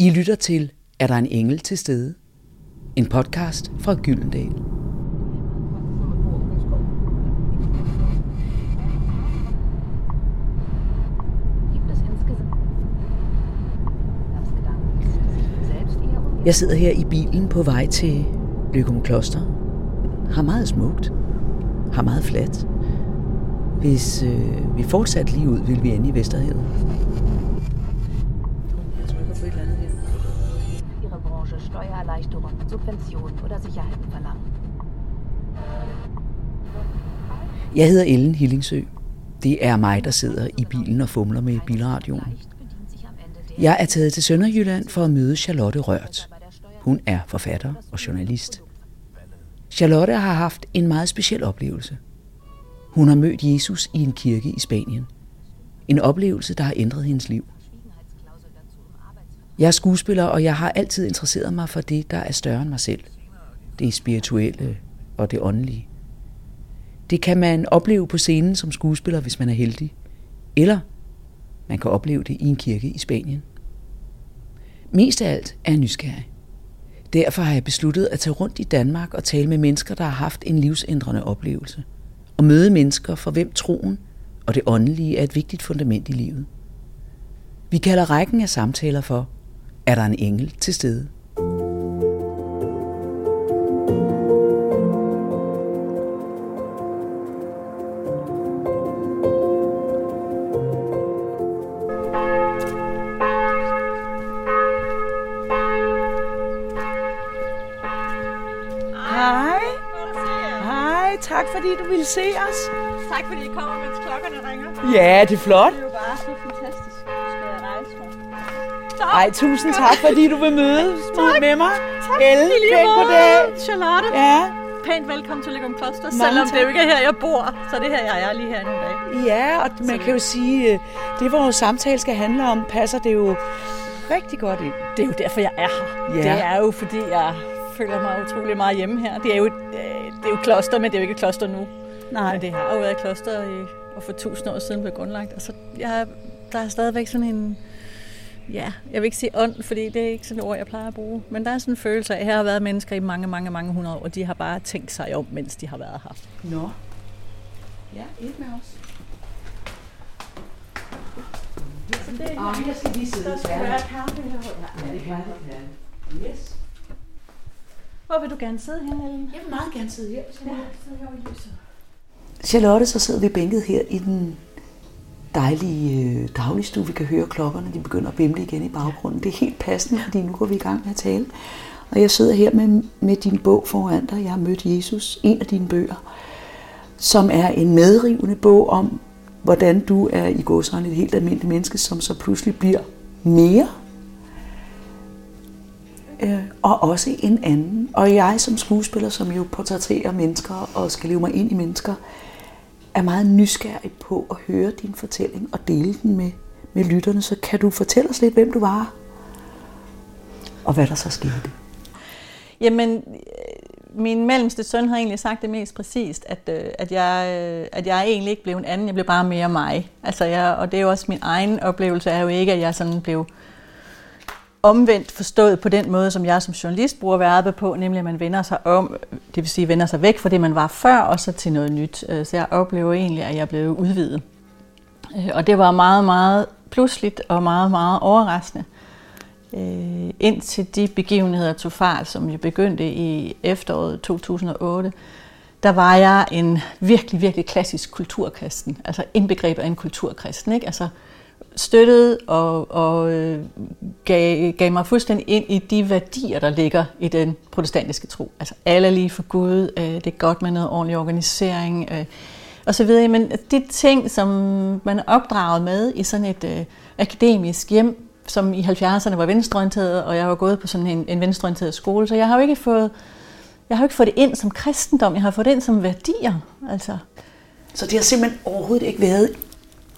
I lytter til Er der en engel til stede? En podcast fra Gyldendal. Gibt es insgesamt Gedanken, Jeg sidder her i bilen på vej til Lykum Kloster. Har meget smukt. Har meget fladt. Hvis øh, vi fortsat lige ud, vil vi ende i Vesterhavet. Erleichterung, Subventionen oder Sicherheiten verlangen. Jeg hedder Ellen Hillingsø. Det er mig, der sidder i bilen og fumler med bilradioen. Jeg er taget til Sønderjylland for at møde Charlotte Rørt. Hun er forfatter og journalist. Charlotte har haft en meget speciel oplevelse. Hun har mødt Jesus i en kirke i Spanien. En oplevelse, der har ændret hendes liv. Jeg er skuespiller, og jeg har altid interesseret mig for det, der er større end mig selv. Det spirituelle og det åndelige. Det kan man opleve på scenen som skuespiller, hvis man er heldig. Eller man kan opleve det i en kirke i Spanien. Mest af alt er jeg nysgerrig. Derfor har jeg besluttet at tage rundt i Danmark og tale med mennesker, der har haft en livsændrende oplevelse. Og møde mennesker, for hvem troen og det åndelige er et vigtigt fundament i livet. Vi kalder rækken af samtaler for, er der en engel til stede? Hej. Hej, tak fordi du ville se os. Tak fordi I kommer, mens klokkerne ringer. Ja, det er flot. Det er jo bare så fantastisk. Skal jeg rejse mig? Ej, tusind tak, fordi du vil møde med mig. I lige pænt på dag. Charlotte. Ja, Pænt velkommen til Lægum Kloster. Mange Selvom det tak. jo ikke er her, jeg bor, så det her, jeg er lige her nogle dage. ja, og man kan jo sige, øh, det vores samtale skal handle om, passer det jo rigtig godt ind. Det er jo derfor, jeg er her. Ja. Det er jo, fordi jeg føler mig utrolig meget hjemme her. Det er jo, et, øh, det er jo kloster, men det er jo ikke et kloster nu. Nej. Men det har jo været et kloster i, og for tusind år siden blev grundlagt. Altså, jeg, der er stadigvæk sådan en... Ja, jeg vil ikke sige ånd, fordi det er ikke sådan et ord, jeg plejer at bruge. Men der er sådan en følelse af, at her har været mennesker i mange, mange, mange hundrede år, og de har bare tænkt sig om, mens de har været her. Nå. Ja, ikke med os. Og jeg skal lige sidde Der skal være kaffe her. Ja, det kan jeg. Yes. Hvor vil du gerne sidde hen, Ellen? Jeg vil meget gerne sidde her. Ja, sidde her i lyset. Charlotte, så sidder vi bænket her i den dejlige øh, dagligstue. Vi kan høre klokkerne, de begynder at bimle igen i baggrunden. Det er helt passende, fordi nu går vi i gang med at tale. Og jeg sidder her med, med din bog foran dig. Jeg har mødt Jesus, en af dine bøger, som er en medrivende bog om, hvordan du er i gåsøjne et helt almindeligt menneske, som så pludselig bliver mere øh, og også en anden. Og jeg som skuespiller, som jo portrætterer mennesker og skal leve mig ind i mennesker, er meget nysgerrig på at høre din fortælling og dele den med, med lytterne. Så kan du fortælle os lidt, hvem du var? Og hvad der så skete? Jamen, min mellemste søn har egentlig sagt det mest præcist, at, øh, at, jeg, øh, at jeg egentlig ikke blev en anden, jeg blev bare mere mig. Altså jeg, og det er jo også min egen oplevelse, er jo ikke, at jeg sådan blev omvendt forstået på den måde, som jeg som journalist bruger verbet på, nemlig at man vender sig om, det vil sige vender sig væk fra det, man var før, og så til noget nyt. Øh, så jeg oplever egentlig, at jeg blev udvidet. Øh, og det var meget, meget pludseligt og meget, meget overraskende. Øh, indtil de begivenheder tog fart, som jo begyndte i efteråret 2008, der var jeg en virkelig, virkelig klassisk kulturkristen. Altså indbegrebet af en kulturkristen. Ikke? Altså støttede og, og øh, gav, gav mig fuldstændig ind i de værdier, der ligger i den protestantiske tro. Altså alle lige for Gud, øh, det er godt med noget ordentlig organisering, øh, og så videre. Men de ting, som man er opdraget med i sådan et øh, akademisk hjem, som i 70'erne var venstreorienteret, og jeg har gået på sådan en, en venstreorienteret skole, så jeg har jo ikke fået, jeg har jo ikke fået det ind som kristendom, jeg har fået det ind som værdier. Altså, Så det har simpelthen overhovedet ikke været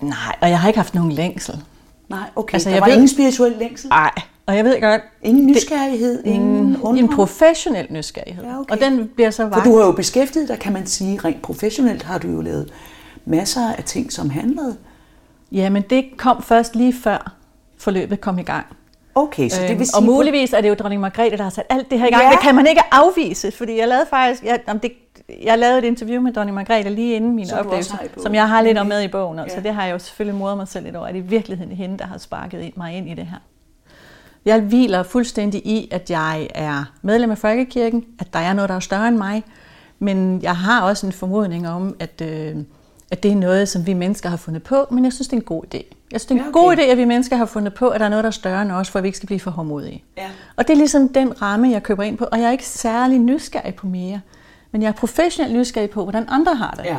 nej, og jeg har ikke haft nogen længsel. Nej, okay. Altså, der jeg var ved- ingen spirituel længsel? Nej, og jeg ved godt, Ingen nysgerrighed? ingen en, en professionel nysgerrighed. Ja, okay. Og den bliver så For vagt. du har jo beskæftiget dig, kan man sige, rent professionelt har du jo lavet masser af ting, som handlede. Jamen, det kom først lige før forløbet kom i gang. Okay, så det Øhm, vil sige... og på- muligvis er det jo dronning Margrethe, der har sat alt det her i gang. Ja. Det kan man ikke afvise, fordi jeg lavede faktisk jeg, om det, jeg lavede et interview med dronning Margrethe lige inden min oplevelse, som jeg har lidt om Okay. med i bogen. Ja. Ja. Så det har jeg jo selvfølgelig modet mig selv lidt over, at det i virkeligheden hende, der har sparket mig ind i det her. Jeg hviler fuldstændig i, at jeg er medlem af Folkekirken, at der er noget, der er større end mig, men jeg har også en formodning om, at, øh, at det er noget, som vi mennesker har fundet på, men jeg synes, det er en god idé. Jeg synes, det er en Ja, okay. god idé, at vi mennesker har fundet på, at der er noget, der er større end os, for at vi ikke skal blive for hårdmodige. Ja. Og det er ligesom den ramme, jeg køber ind på, og jeg er ikke særlig nysgerrig på mere, men jeg er professionelt nysgerrig på, hvordan andre har det. Ja.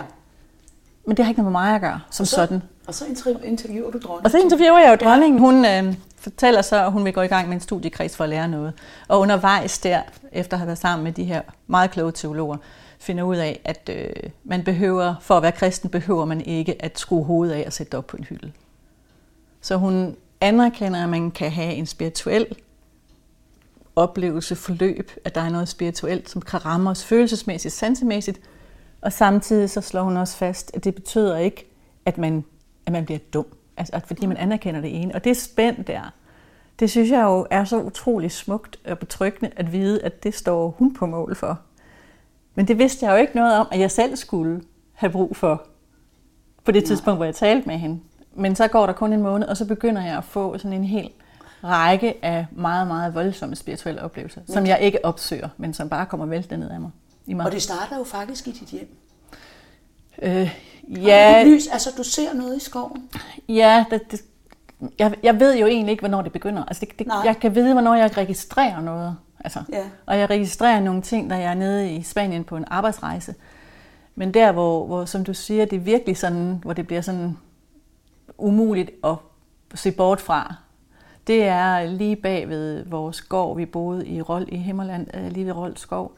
Men det har ikke noget med mig at gøre, som så, sådan. Og så interv- interviewer du dronningen. Og så interviewer jeg jo dronningen. Hun øh, fortæller så, at hun vil gå i gang med en studiekreds for at lære noget. Og undervejs der, efter at have været sammen med de her meget kloge teologer, finder ud af, at øh, man behøver, for at være kristen, behøver man ikke at skrue hovedet af og sætte det op på en hylde. Så hun anerkender, at man kan have en spirituel oplevelse, forløb, at der er noget spirituelt, som kan ramme os følelsesmæssigt, sansemæssigt, og samtidig så slår hun også fast, at det betyder ikke, at man, at man bliver dum, altså at fordi man anerkender det ene. Og det spænd der, det synes jeg jo er så utrolig smukt og betryggende at vide, at det står hun på mål for. Men det vidste jeg jo ikke noget om, at jeg selv skulle have brug for, på det tidspunkt, hvor jeg talte med hende. Men så går der kun en måned, og så begynder jeg at få sådan en hel række af meget, meget voldsomme spirituelle oplevelser, som jeg ikke opsøger, men som bare kommer væltende ned af mig. I mig. Og det starter jo faktisk i dit hjem. øh, Ja. ja, Lys, altså du ser noget i skoven. ja det, det, jeg, jeg ved jo egentlig ikke, hvornår det begynder. Altså det, det, Nej. jeg kan vide, hvornår jeg registrerer noget. Altså, Ja. Og jeg registrerer nogle ting, da jeg er nede i Spanien på en arbejdsrejse. Men der, hvor, hvor som du siger, det er virkelig sådan, hvor det bliver sådan umuligt at se bort fra, det er lige bag ved vores gård, vi boede i Rold i Himmerland, øh, lige ved Rold skov,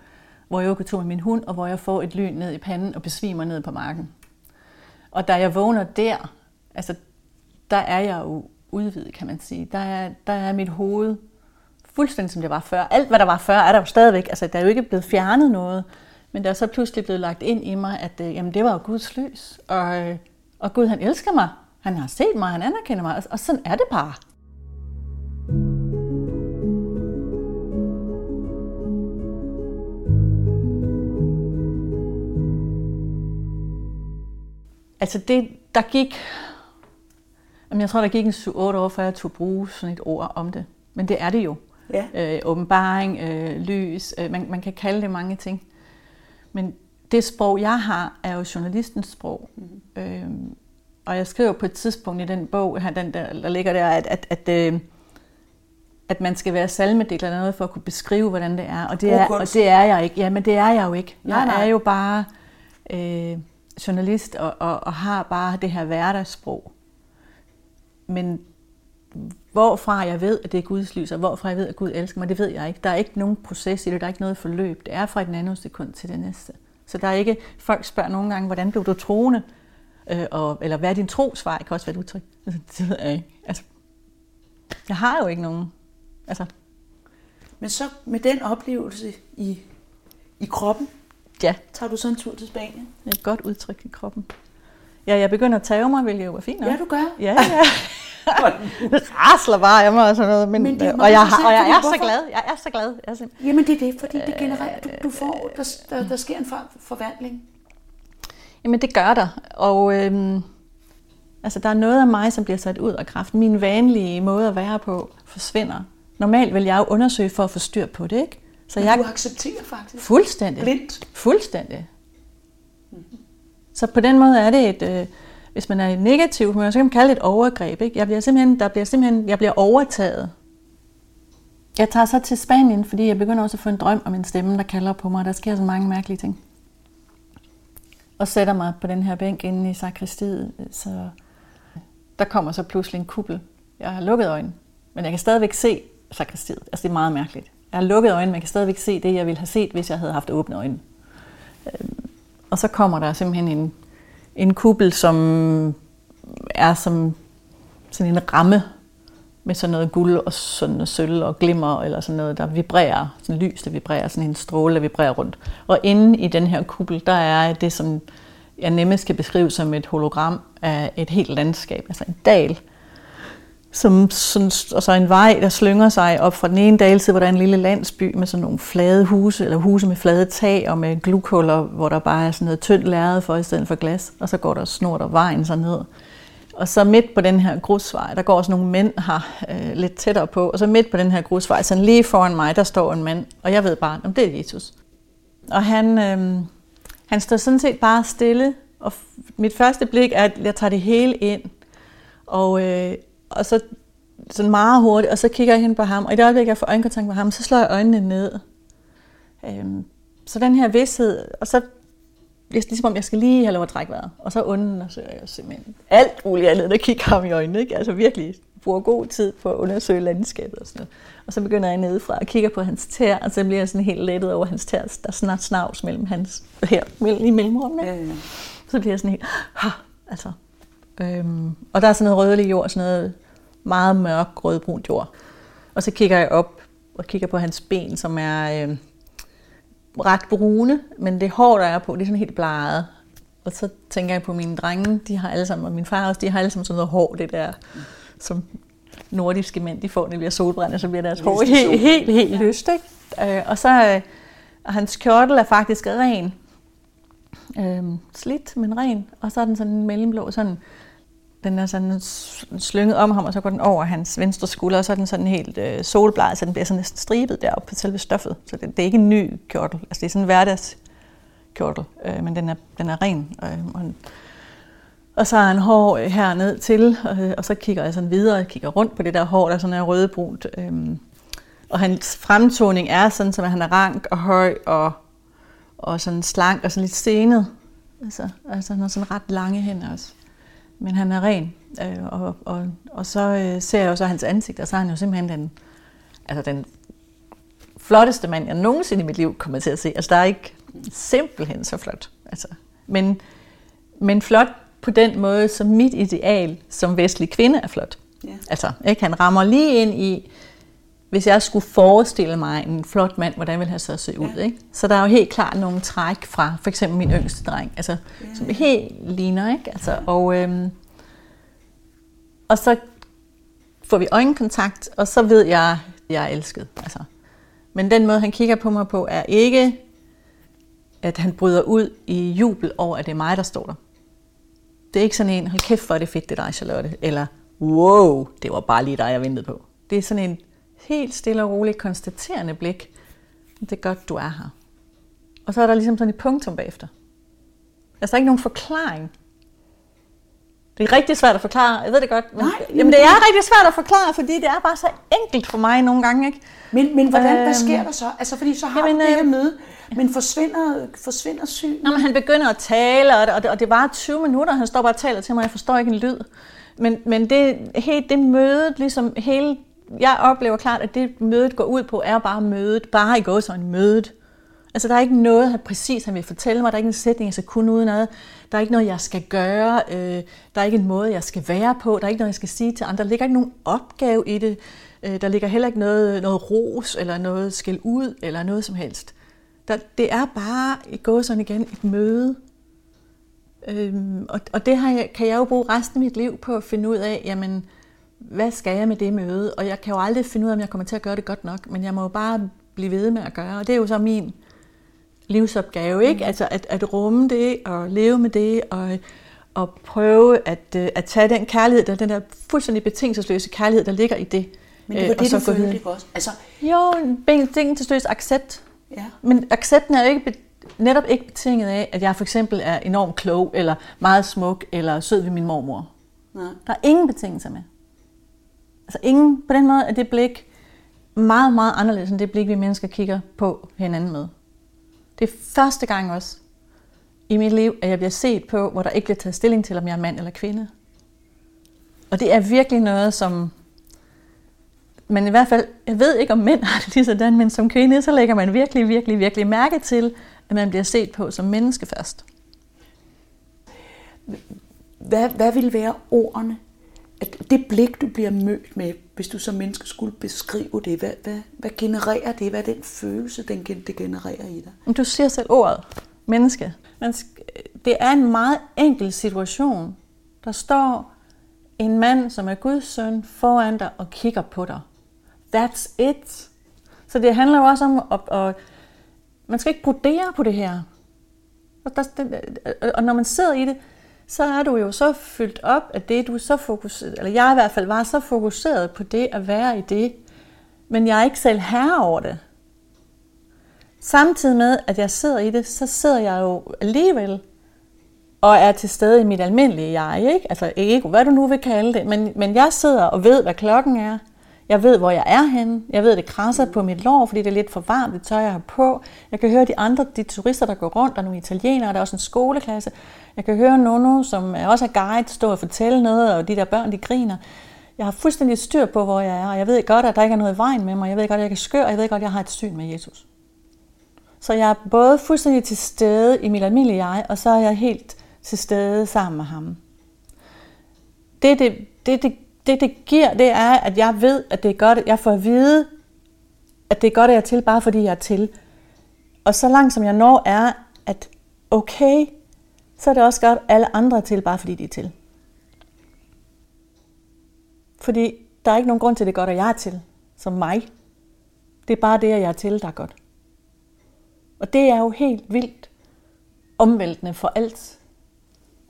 hvor jeg går tur med min hund, og hvor jeg får et lyn ned i panden og besvimer ned på marken. Og da jeg vågner der, altså der er jeg jo udvidet, kan man sige. Der er, der er mit hoved fuldstændig som det var før. Alt, hvad der var før, er der jo stadigvæk. Altså, der er jo ikke blevet fjernet noget. Men der er så pludselig blevet lagt ind i mig, at øh, jamen, det var jo Guds lys. Og, øh, og Gud, han elsker mig. Han har set mig, han anerkender mig. Og, og sådan er det bare. Altså det, der gik, jamen jeg tror, der gik en 7-8 år, før jeg tog bruge sådan et ord om det. Men det er det jo. Ja. Øh, åbenbaring, øh, lys, øh, man, man kan kalde det mange ting. Men det sprog, jeg har, er jo journalistens sprog. Mm. Øh, og jeg skriver på et tidspunkt i den bog, her, den der, der ligger der, at, at, at, øh, at man skal være salmedikler eller noget for at kunne beskrive, hvordan det er. Og det, er, og det er jeg ikke. Ja, men det er jeg jo ikke. Nej, Jeg nej. er jo bare øh, journalist og, og, og har bare det her hverdagssprog. Men hvorfra jeg ved, at det er Guds lys, og hvorfra jeg ved, at Gud elsker mig, det ved jeg ikke. Der er ikke nogen proces i det, der er ikke noget forløb. Det er fra et nanosekund til det næste. Så der er ikke, folk spørger nogle gange, hvordan blev du troende? Øh, og, eller hvad er din trosvar? Det kan også være et udtryk. Altså, Det ved jeg ikke. Altså, jeg har jo ikke nogen. Altså, Men så med den oplevelse i, i kroppen, ja, tager du så en tur til Spanien. det er et godt udtryk i kroppen. Ja, jeg begynder at tage mig, hvilket jo er fint nok. Ja, du gør. Ja, ja. rasler bare af mig og sådan noget. Men, Men det er og, jeg, og jeg er fordi så glad. Jeg er så glad. Jeg er simpelthen, Jamen det er det, fordi det genererer, du, du får, der, der, der sker en for, forvandling. Jamen det gør der, og øhm, altså, der er noget af mig, som bliver sat ud af kraft. Min vanlige måde at være på forsvinder. Normalt vil jeg jo undersøge for at få styr på det, ikke? Så Men jeg du accepterer faktisk. fuldstændig. Blindt. Fuldstændig. Så på den måde er det et, øh, hvis man er i negativ humør, så kan man kalde det et overgreb. Ikke? Jeg bliver simpelthen, der bliver simpelthen, jeg bliver overtaget. Jeg tager så til Spanien, fordi jeg begynder også at få en drøm om en stemme, der kalder på mig. Der sker så mange mærkelige ting. Og sætter mig på den her bænk inde i sakristiet. Så der kommer så pludselig en kuppel. Jeg har lukket øjnene, men jeg kan stadigvæk se sakristiet. Altså det er meget mærkeligt. Jeg har lukket øjnene, men jeg kan stadigvæk se det, jeg ville have set, hvis jeg havde haft åbne øjne. Øhm, og så kommer der simpelthen en, en kuppel, som er som sådan en ramme med sådan noget guld og sådan noget sølv og glimmer, eller sådan noget, der vibrerer, sådan lys, der vibrerer, sådan en stråle, der vibrerer rundt. Og inde i den her kuppel, der er det, som jeg nemmest kan beskrive som et hologram af et helt landskab, altså en dal, som sådan, og så en vej, der slynger sig op fra den ene dalside, hvor der er en lille landsby med sådan nogle flade huse, eller huse med flade tag og med glukhuller, hvor der bare er sådan noget tyndt lærred for i stedet for glas, og så går der snort og vejen så ned. Og så midt på den her grusvej, der går også nogle mænd her øh, lidt tættere på, og så midt på den her grusvej, sådan lige foran mig, der står en mand, og jeg ved bare, om det er Jesus. Og han, øh, han står sådan set bare stille, og mit første blik er, at jeg tager det hele ind, og, øh, og så sådan meget hurtigt, og så kigger jeg hen på ham, og i det øjeblik, jeg får øjenkontakt med ham, så slår jeg øjnene ned. Øhm, så den her vidshed, og så det er ligesom om, jeg skal lige have lov at trække vejret. Og så undersøger jeg simpelthen alt muligt andet, der kigger ham i øjnene. Ikke? Altså virkelig bruger god tid på at undersøge landskabet og sådan noget. Og så begynder jeg nedefra og kigger på hans tær, og så bliver jeg sådan helt lettet over hans tær. Der er snart snavs mellem hans, her, i mellemrummet. Ja, ja. Så bliver jeg sådan helt, ha, altså. Øhm, og der er sådan noget rødlig jord, sådan noget meget mørk rødbrunt jord. Og så kigger jeg op og kigger på hans ben, som er øh, ret brune, men det hår, der er på, det er sådan helt bladet. Og så tænker jeg på mine drenge, de har alle sammen, og min far også, de har alle sammen sådan noget hår, det der, som nordiske mænd, de får, når de bliver solbrændte, så bliver deres hår helt, helt, helt ja. lyst. Ikke? Øh, og så, øh, og hans kjortel er faktisk ren, øh, slidt, men ren, og så er den sådan mellemblå, sådan den er sådan slynget om ham, og så går den over hans venstre skulder, og så er den sådan helt øh, solbleg, så den bliver sådan næsten stribet deroppe på selve stoffet. Så det, det er ikke en ny kjortel. Altså det er sådan en hverdagskjortel, øh, men den er, den er ren. Øh, og, og så er han hår øh, til, øh, og så kigger jeg sådan videre, og kigger rundt på det der hår, der sådan er rødbrunt. Øh, og hans fremtoning er sådan, som at han er rank og høj og, og sådan slank og sådan lidt senet. Altså, altså han har sådan ret lange hænder også men han er ren. Øh, og, og, og så øh, ser jeg jo så hans ansigt, og så er han jo simpelthen den, altså den flotteste mand, jeg nogensinde i mit liv kommer til at se. Altså der er ikke simpelthen så flot. Altså, men, men flot på den måde, som mit ideal som vestlig kvinde er flot. Ja. Altså, ikke? han rammer lige ind i, hvis jeg skulle forestille mig en flot mand, hvordan ville han så se ud? Ja. Ikke? Så der er jo helt klart nogle træk fra for eksempel min yngste dreng, altså, ja. som helt ligner. Ikke? Altså, og, øhm, og så får vi øjenkontakt, og så ved jeg, at jeg er elsket. Altså. Men den måde, han kigger på mig på, er ikke, at han bryder ud i jubel over, at det er mig, der står der. Det er ikke sådan en, hold kæft, for det fedt, det er dig, Charlotte. Eller, wow, det var bare lige dig, jeg ventede på. Det er sådan en, helt stille og roligt konstaterende blik. Det er godt, du er her. Og så er der ligesom sådan et punktum bagefter. Altså, der er ikke nogen forklaring. Det er rigtig svært at forklare, jeg ved det godt. Men, Nej, jamen, det er rigtig svært at forklare, fordi det er bare så enkelt for mig nogle gange. Ikke? Men, men hvordan, øhm, hvad sker der så? Altså, fordi så har jamen, det her øh, møde, men forsvinder, forsvinder syg. Nå, men han begynder at tale, og det, og det var 20 minutter, han står bare og taler til mig, jeg forstår ikke en lyd. Men, men det, helt det møde, ligesom hele jeg oplever klart, at det mødet går ud på, er bare mødet, bare i går så en mødet. Altså, der er ikke noget, han præcis han vil fortælle mig. Der er ikke en sætning, jeg skal kunne uden noget. Der er ikke noget, jeg skal gøre. Øh, der er ikke en måde, jeg skal være på. Der er ikke noget, jeg skal sige til andre. Der ligger ikke nogen opgave i det. Øh, der ligger heller ikke noget, noget ros, eller noget skæld ud, eller noget som helst. Der, det er bare i går sådan igen et møde. Øhm, og, og det har jeg, kan jeg jo bruge resten af mit liv på at finde ud af, jamen, hvad skal jeg med det møde? Og jeg kan jo aldrig finde ud af, om jeg kommer til at gøre det godt nok, men jeg må jo bare blive ved med at gøre, og det er jo så min livsopgave, ikke? Mm. Altså at, at rumme det, og leve med det, og, og prøve at, øh, at tage den kærlighed, der, den der fuldstændig betingelsesløse kærlighed, der ligger i det. Men det var øh, det, du følte, ikke også? Altså... Jo, betingelsesløs accept. Ja. Men accepten er jo ikke netop ikke betinget af, at jeg for eksempel er enormt klog, eller meget smuk, eller sød ved min mormor. Nej. Der er ingen betingelser med. Altså ingen, på den måde er det blik meget, meget anderledes end det blik, vi mennesker kigger på hinanden med. Det er første gang også i mit liv, at jeg bliver set på, hvor der ikke bliver taget stilling til, om jeg er mand eller kvinde. Og det er virkelig noget, som men i hvert fald, jeg ved ikke om mænd har det lige sådan, men som kvinde, så lægger man virkelig, virkelig, virkelig mærke til, at man bliver set på som menneske først. Hvad, hvad vil være ordene, at det blik, du bliver mødt med, hvis du som menneske skulle beskrive det, hvad, hvad, hvad genererer det? Hvad er den følelse, den, det genererer i dig? Du siger selv ordet, menneske. Men det er en meget enkel situation. Der står en mand, som er Guds søn, foran dig og kigger på dig. That's it. Så det handler jo også om, at, at man skal ikke brodere på det her. Og, der, og når man sidder i det, så er du jo så fyldt op af det, du er så fokuseret, eller jeg i hvert fald var så fokuseret på det at være i det, men jeg er ikke selv herre over det. Samtidig med, at jeg sidder i det, så sidder jeg jo alligevel og er til stede i mit almindelige jeg, ikke? Altså ego, hvad du nu vil kalde det. Men, men jeg sidder og ved, hvad klokken er. Jeg ved, hvor jeg er henne. Jeg ved, det krasser på mit lår, fordi det er lidt for varmt, det tøj, jeg har på. Jeg kan høre de andre, de turister, der går rundt, der er nogle italienere, der er også en skoleklasse. Jeg kan høre Nono, som også er guide, stå og fortælle noget, og de der børn, de griner. Jeg har fuldstændig styr på, hvor jeg er, og jeg ved godt, at der ikke er noget i vejen med mig. Jeg ved godt, at jeg kan skøre, og jeg ved godt, at jeg har et syn med Jesus. Så jeg er både fuldstændig til stede i mit almindelige jeg, og så er jeg helt til stede sammen med ham. Det, det, det, det, det, det giver, det er, at jeg ved, at det er godt, jeg får at vide, at det er godt, at jeg er til, bare fordi jeg er til. Og så langt som jeg når er, at okay, så er det også godt, at alle andre er til, bare fordi de er til. Fordi der er ikke nogen grund til, at det er godt, at jeg er til, som mig. Det er bare det, at jeg er til, der er godt. Og det er jo helt vildt omvæltende for alt.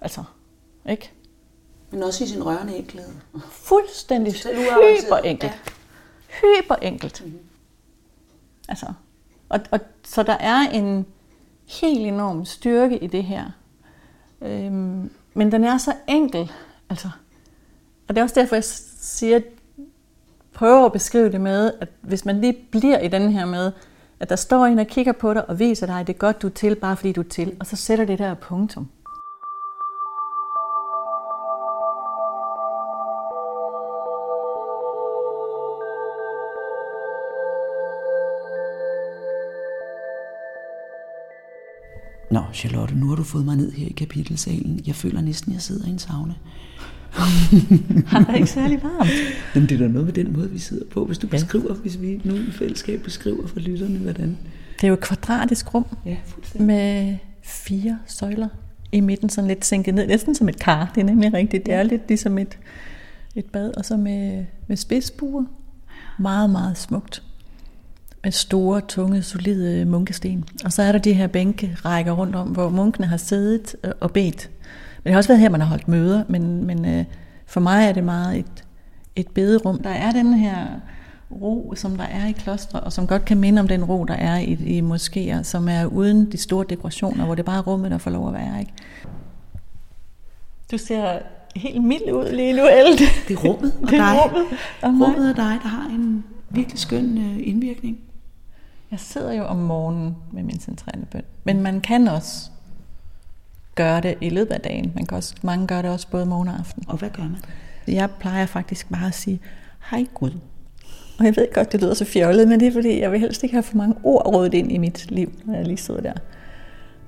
Altså, ikke? Men også i sin rørende enkelhed. Fuldstændig Selv uafbalanceret. hyper enkelt. Ja. Hyper enkelt. Mm-hmm. Altså, og, og, så der er en helt enorm styrke i det her. Øhm, men den er så enkel. Altså, og det er også derfor, jeg siger, prøver at beskrive det med, at hvis man lige bliver i den her med, at der står en og kigger på dig og viser dig, at det er godt, du er til, bare fordi du er til, og så sætter det der punktum. Nå, Charlotte, nu har du fået mig ned her i kapitelsalen. Jeg føler næsten, at jeg sidder i en sauna. Han er ikke særlig varmt. Men det er da noget med den måde, vi sidder på. Hvis du beskriver, hvis vi nu i fællesskab beskriver for lytterne, hvordan... Det er jo et kvadratisk rum Ja, med fire søjler i midten, sådan lidt sænket ned, næsten som et kar. Det er nemlig rigtigt. Det er lidt ligesom et, et bad, og så med, med spidsbuer. Meget, meget smukt. Med store, tunge, solide munkesten. Og så er der de her bænke rækker rundt om, hvor munkene har siddet øh, og bedt. Men det har også været her, man har holdt møder, men, men øh, for mig er det meget et, et bederum. Der er den her ro, som der er i klostre, og som godt kan minde om den ro, der er i, i moskéer, som er uden de store dekorationer, hvor det bare er rummet, der får lov at være. Ikke? Du ser helt mild ud lige nu, Elde. Det er rummet og Det er dig. rummet og mig. rummet og dig, der har en virkelig skøn øh, indvirkning. Jeg sidder jo om morgenen med min centrale bøn. Men man kan også gøre det i løbet af dagen. Man kan også, mange gør det også både morgen og aften. Og hvad gør man? Jeg plejer faktisk bare at sige, hej Gud. Og jeg ved godt, det lyder så fjollet, men det er fordi, jeg vil helst ikke have for mange ord rådet ind i mit liv, når jeg lige sidder der.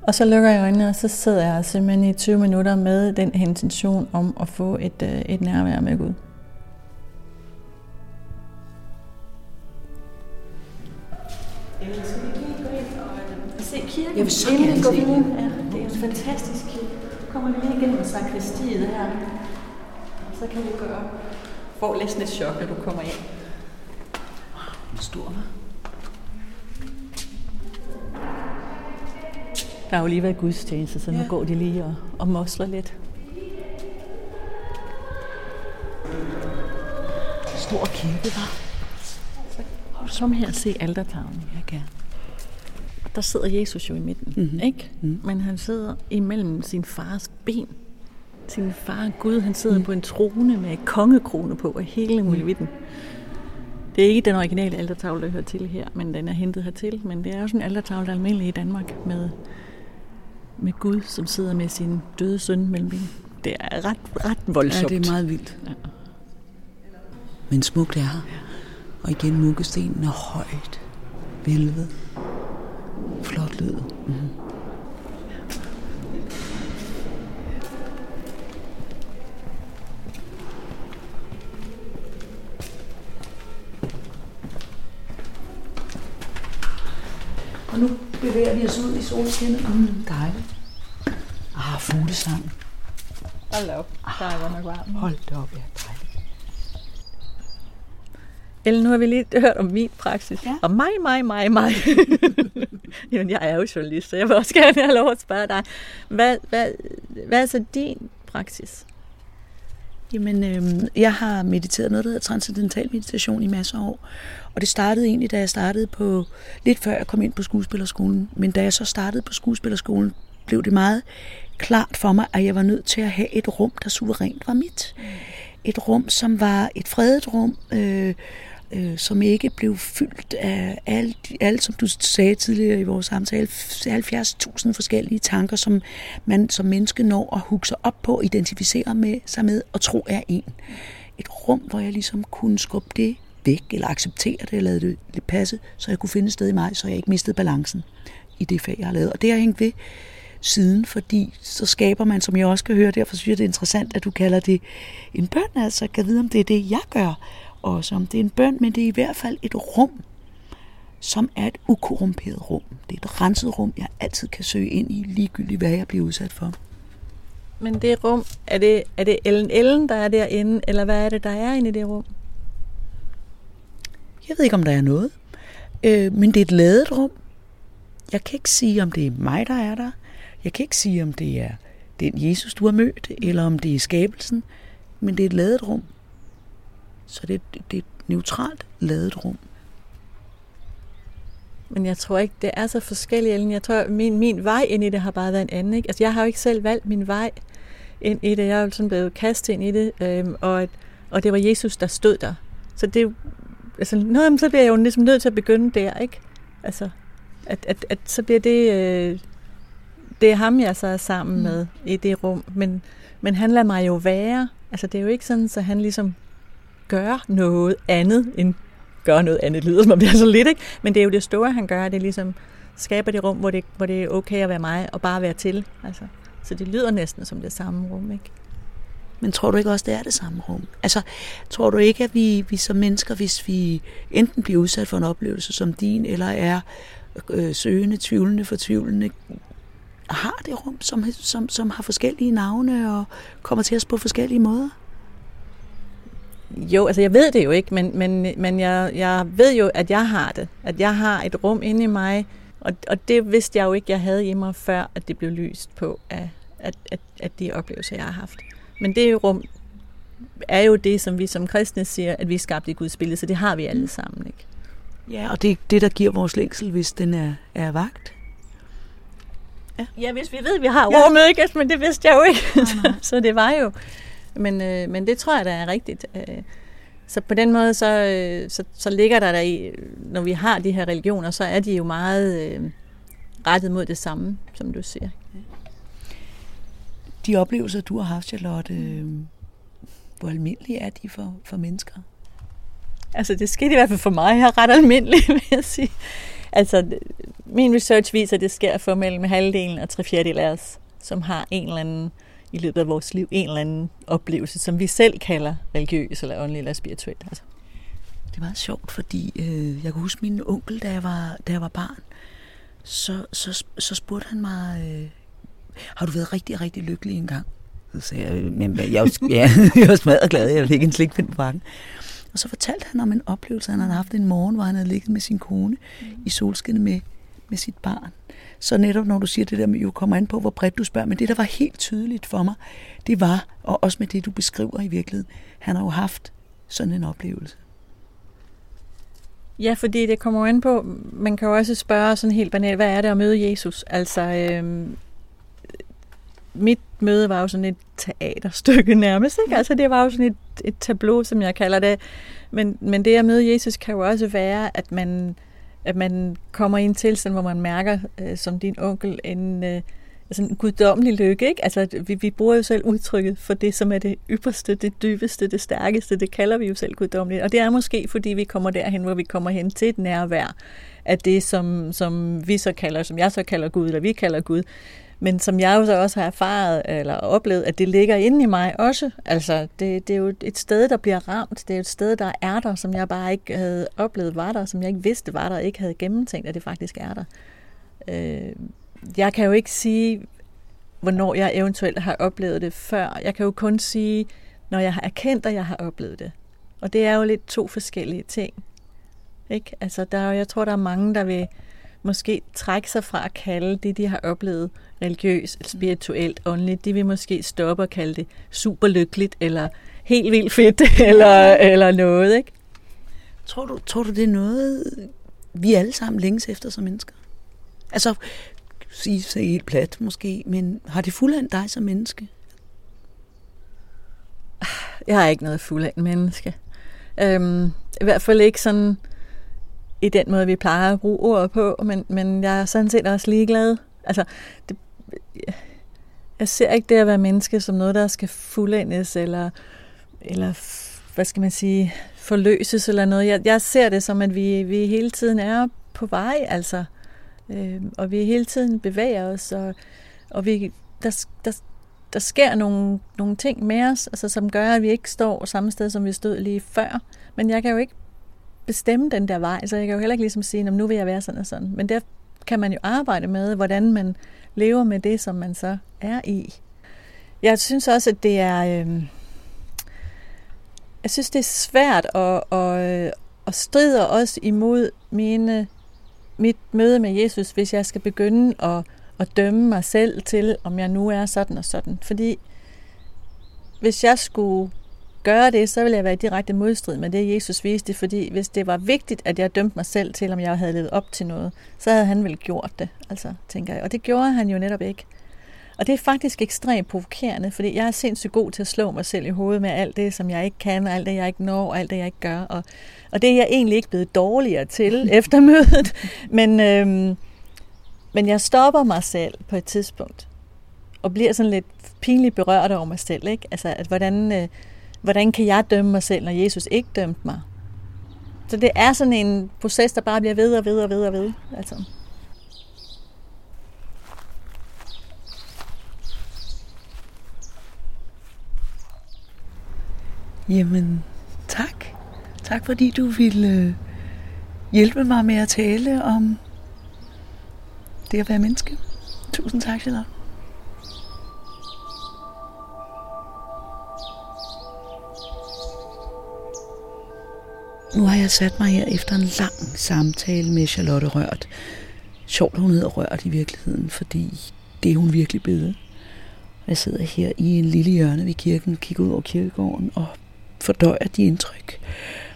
Og så lukker jeg øjnene, og så sidder jeg simpelthen i 20 minutter med den intention om at få et, øh, et nærvær med Gud. Se kirken. Jeg vil så gerne se den. Ja, det er en fantastisk kirke. Kommer lige igennem sakristiet her. Så kan du gøre. Få næsten et chok, når du kommer ind. En stor, hva'? Der har jo lige været gudstjeneste, så nu Ja. går de lige og, og mosler lidt. Stor kirke, var. Kom her se altertavlen. Jeg gerne. Der sidder Jesus jo i midten, mm-hmm. ikke? Mm. Men han sidder imellem sin fars ben. Sin far Gud, han sidder mm. på en trone med kongekrone på og hele muligheden. Det er ikke den originale altertavle, der hører til her, men den er hentet hertil. Men det er også en altertavle, der er almindelig i Danmark med, med Gud, som sidder med sin døde søn mellem benene. Det er ret, ret Ja, voldsomt. det er meget vildt. Ja. Men smukt er her. Og igen munkestenen er højt. Vælvet. Flot lyd. Mm. Og nu bevæger vi os ud i solskinnet. Mm, dejligt. Ah, fuglesang. Hold da op. Der er godt nok varmt. Hold da op, ja. Ellen, nu har vi lige hørt om min praksis. Ja. Og mig, mig, mig, mig. Jamen, jeg er jo journalist, så jeg vil også gerne have lov at spørge dig. Hvad, hvad, hvad er så din praksis? Jamen, øh, jeg har mediteret noget, der hedder transcendental meditation i masser af år. Og det startede egentlig, da jeg startede på, lidt før jeg kom ind på skuespillerskolen. Men da jeg så startede på skuespillerskolen, blev det meget klart for mig, at jeg var nødt til at have et rum, der suverænt var mit. Et rum, som var et fredet rum, øh, øh, som ikke blev fyldt af alt, alt, som du sagde tidligere i vores samtale, 70.000 forskellige tanker, som man som menneske når at hugge sig op på, identificere med sig med og tro er en. Et rum, hvor jeg ligesom kunne skubbe det væk, eller acceptere det, eller lade det det passe, så jeg kunne finde et sted i mig, så jeg ikke mistede balancen i det fag, jeg har lavet. Og det har jeg hængt ved siden, fordi så skaber man, som jeg også kan høre, derfor synes jeg, det er interessant, at du kalder det en bøn, altså kan vide, om det er det, jeg gør, også om det er en bøn, men det er i hvert fald et rum, som er et ukorrumperet rum. Det er et renset rum, jeg altid kan søge ind i, ligegyldigt hvad jeg bliver udsat for. Men det rum, er det, er det Ellen Ellen, der er derinde, eller hvad er det, der er inde i det rum? Jeg ved ikke, om der er noget, øh, men det er et ladet rum. Jeg kan ikke sige, om det er mig, der er der. Jeg kan ikke sige, om det er den Jesus, du har mødt, eller om det er skabelsen. Men det er et ladet rum. Så det, det, det er et neutralt ladet rum. Men jeg tror ikke, det er så forskelligt, Ellen. Jeg tror, min, min vej ind i det har bare været en anden. Ikke? Altså, jeg har jo ikke selv valgt min vej ind i det. Jeg er jo sådan blevet kastet ind i det, øhm, og, og det var Jesus, der stod der. Så det altså, noget, så bliver jeg jo ligesom nødt til at begynde der, ikke? Altså, at, at, at så bliver det, øh, det er ham, jeg så er sammen med i det rum. Men, men han lader mig jo være. Altså, det er jo ikke sådan, så han ligesom gør noget andet end gør noget andet. Lyder som om det er så lidt, ikke? Men det er jo det store, han gør. Det er ligesom skaber det rum, hvor det, hvor det er okay at være mig og bare være til. Altså, så det lyder næsten som det samme rum, ikke? Men tror du ikke også, det er det samme rum? Altså, tror du ikke, at vi, vi som mennesker, hvis vi enten bliver udsat for en oplevelse som din, eller er øh, søgende, tvivlende, fortvivlende, har det rum, som, som, som har forskellige navne og kommer til os på forskellige måder? Jo, altså jeg ved det jo ikke, men, men, men jeg, jeg ved jo, at jeg har det. At jeg har et rum inde i mig, og, og det vidste jeg jo ikke, jeg havde i mig, før at det blev lyst på af, at, at, at de oplevelser, jeg har haft. Men det rum er jo det, som vi som kristne siger, at vi er skabt i Guds billede, så det har vi alle sammen, ikke? Ja, og det er det, der giver vores længsel, hvis den er, er vagt. Ja, hvis vi ved, at vi har rummet, ikke? Men det vidste jeg jo ikke. så, så det var jo... Men, øh, men det tror jeg, der er rigtigt. Øh, så på den måde, så, øh, så, så ligger der der i, når vi har de her religioner, så er de jo meget øh, rettet mod det samme, som du siger. De oplevelser, du har haft, Charlotte, øh, hvor almindelige er de for, for mennesker? Altså, det skete i hvert fald for mig her ret almindeligt, vil jeg sige. Altså, min research viser, at det sker for mellem halvdelen og tre fjerdedel af os, som har en eller anden i løbet af vores liv, en eller anden oplevelse, som vi selv kalder religiøs eller åndelig eller spirituel. Altså. Det er meget sjovt, fordi øh, jeg kan huske min onkel, da jeg var, da jeg var barn, så, så, så spurgte han mig, øh, har du været rigtig, rigtig lykkelig engang? Så sagde jeg, øh, men jeg, jeg, ja, jeg var smadret glad, jeg fik en slikpind på bakken. Og så fortalte han om en oplevelse, han havde haft en morgen, hvor han havde ligget med sin kone mm. i solskinnet med, med sit barn. Så netop når du siger det der med, jo kommer an på, hvor bredt du spørger, men det, der var helt tydeligt for mig, det var, og også med det, du beskriver i virkeligheden, han har jo haft sådan en oplevelse. Ja, fordi det kommer an på, man kan jo også spørge sådan helt banalt, hvad er det at møde Jesus? Altså, øhm, mit møde var jo sådan et teaterstykke nærmest, ikke? Altså, det var jo sådan et, et tableau, som jeg kalder det. Men, men det at møde Jesus kan jo også være, at man, at man kommer i en tilstand, hvor man mærker, øh, som din onkel, en, øh, altså en guddommelig lykke. Ikke? Altså, vi, vi bruger jo selv udtrykket for det, som er det ypperste, det dybeste, det stærkeste. Det kalder vi jo selv guddommeligt. Og det er måske, fordi vi kommer derhen, hvor vi kommer hen til et nærvær af det, som, som vi så kalder, som jeg så kalder Gud, eller vi kalder Gud. Men som jeg jo så også har erfaret eller oplevet, at det ligger inde i mig også. Altså, det, det er jo et sted, der bliver ramt. Det er jo et sted, der er der, som jeg bare ikke havde oplevet var der, som jeg ikke vidste var der, og ikke havde gennemtænkt, at det faktisk er der. Øh, jeg kan jo ikke sige, hvornår jeg eventuelt har oplevet det før. Jeg kan jo kun sige, når jeg har erkendt, at jeg har oplevet det. Og det er jo lidt to forskellige ting. Ikke? Altså, der, er- jeg tror, der er mange, der vil måske trække sig fra at kalde det, de har oplevet religiøst, spirituelt, åndeligt. De vil måske stoppe og kalde det super lykkeligt, eller helt vildt fedt, eller, eller noget. Ikke? Tror du, tror du, det er noget, vi alle sammen længes efter som mennesker? Altså, sige sig helt plat måske, men har det fuldendt dig som menneske? Jeg er ikke noget fuldendt menneske. Øhm, I hvert fald ikke sådan i den måde, vi plejer at bruge ord på, men, men jeg er sådan set også ligeglad. Altså, det, jeg ser ikke det at være menneske som noget, der skal fuldendes, eller, eller hvad skal man sige, forløses eller noget. Jeg, jeg ser det som, at vi, vi hele tiden er på vej, altså. Øh, og vi hele tiden bevæger os, og, og vi, der, der, der sker nogle, nogle ting med os, altså, som gør, at vi ikke står samme sted, som vi stod lige før. Men jeg kan jo ikke bestemme den der vej, så jeg kan jo heller ikke ligesom sige, "Nå, nu vil jeg være sådan og sådan. Men der kan man jo arbejde med, hvordan man lever med det, som man så er i. Jeg synes også, at det er... Øh, jeg synes, det er svært at, at, at stride også imod mine, mit møde med Jesus, hvis jeg skal begynde at, at dømme mig selv til, om jeg nu er sådan og sådan. Fordi hvis jeg skulle gøre det, så ville jeg være i direkte modstrid med det, Jesus viste. Fordi hvis det var vigtigt, at jeg dømte mig selv til, om jeg havde levet op til noget, så havde han vel gjort det, altså, tænker jeg. Og det gjorde han jo netop ikke. Og det er faktisk ekstremt provokerende, fordi jeg er sindssygt god til at slå mig selv i hovedet med alt det, som jeg ikke kan, og alt det, jeg ikke når, og alt det, jeg ikke gør. Og, og det er jeg egentlig ikke blevet dårligere til efter mødet. Men, øhm, men jeg stopper mig selv på et tidspunkt, og bliver sådan lidt pinligt berørt over mig selv. Ikke? Altså, at hvordan, øh, hvordan kan jeg dømme mig selv, når Jesus ikke dømte mig? Så det er sådan en proces, der bare bliver ved og ved og ved og ved. Altså. Jamen, tak. Tak fordi du ville øh, hjælpe mig med at tale om det at være menneske. Tusind tak, Charlotte. Nu har jeg sat mig her efter en lang samtale med Charlotte Rørt. Sjovt, hun hedder Rørt i virkeligheden, fordi det er hun virkelig blevet. Jeg sidder her i en lille hjørne ved kirken, kigger ud over kirkegården og fordøjer de indtryk.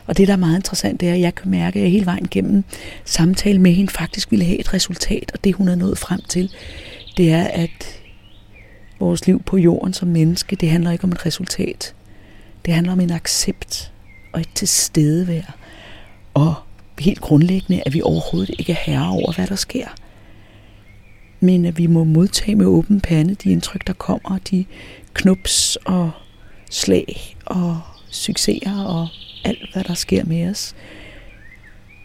Og det, der er meget interessant, det er, at jeg kan mærke, at jeg hele vejen gennem samtale med hende faktisk ville have et resultat, og det hun er nået frem til, det er, at vores liv på jorden som menneske, det handler ikke om et resultat. Det handler om en accept og et tilstedevær. Og helt grundlæggende, at vi overhovedet ikke er herre over, hvad der sker. Men at vi må modtage med åben pande de indtryk, der kommer, de knups og slag og succeser og alt, hvad der sker med os.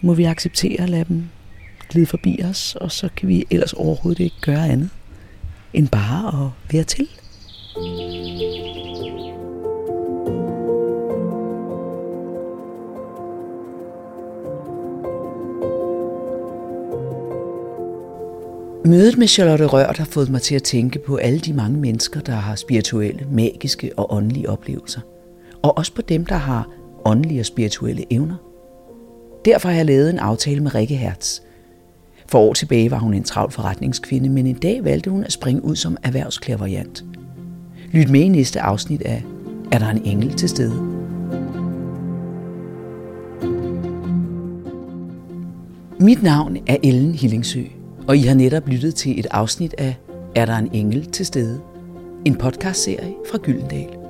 Må vi acceptere at lade dem glide forbi os, og så kan vi ellers overhovedet ikke gøre andet end bare at være til. Mødet med Charlotte Rørt har fået mig til at tænke på alle de mange mennesker, der har spirituelle, magiske og åndelige oplevelser. Og også på dem, der har åndelige og spirituelle evner. Derfor har jeg lavet en aftale med Rikke Hertz. For år tilbage var hun en travl forretningskvinde, men en dag valgte hun at springe ud som erhvervsklaverjant. Lyt med i næste afsnit af Er der en engel til stede? Mit navn er Ellen Hillingsø, og I har netop lyttet til et afsnit af Er der en engel til stede? En podcastserie fra Gyldendal.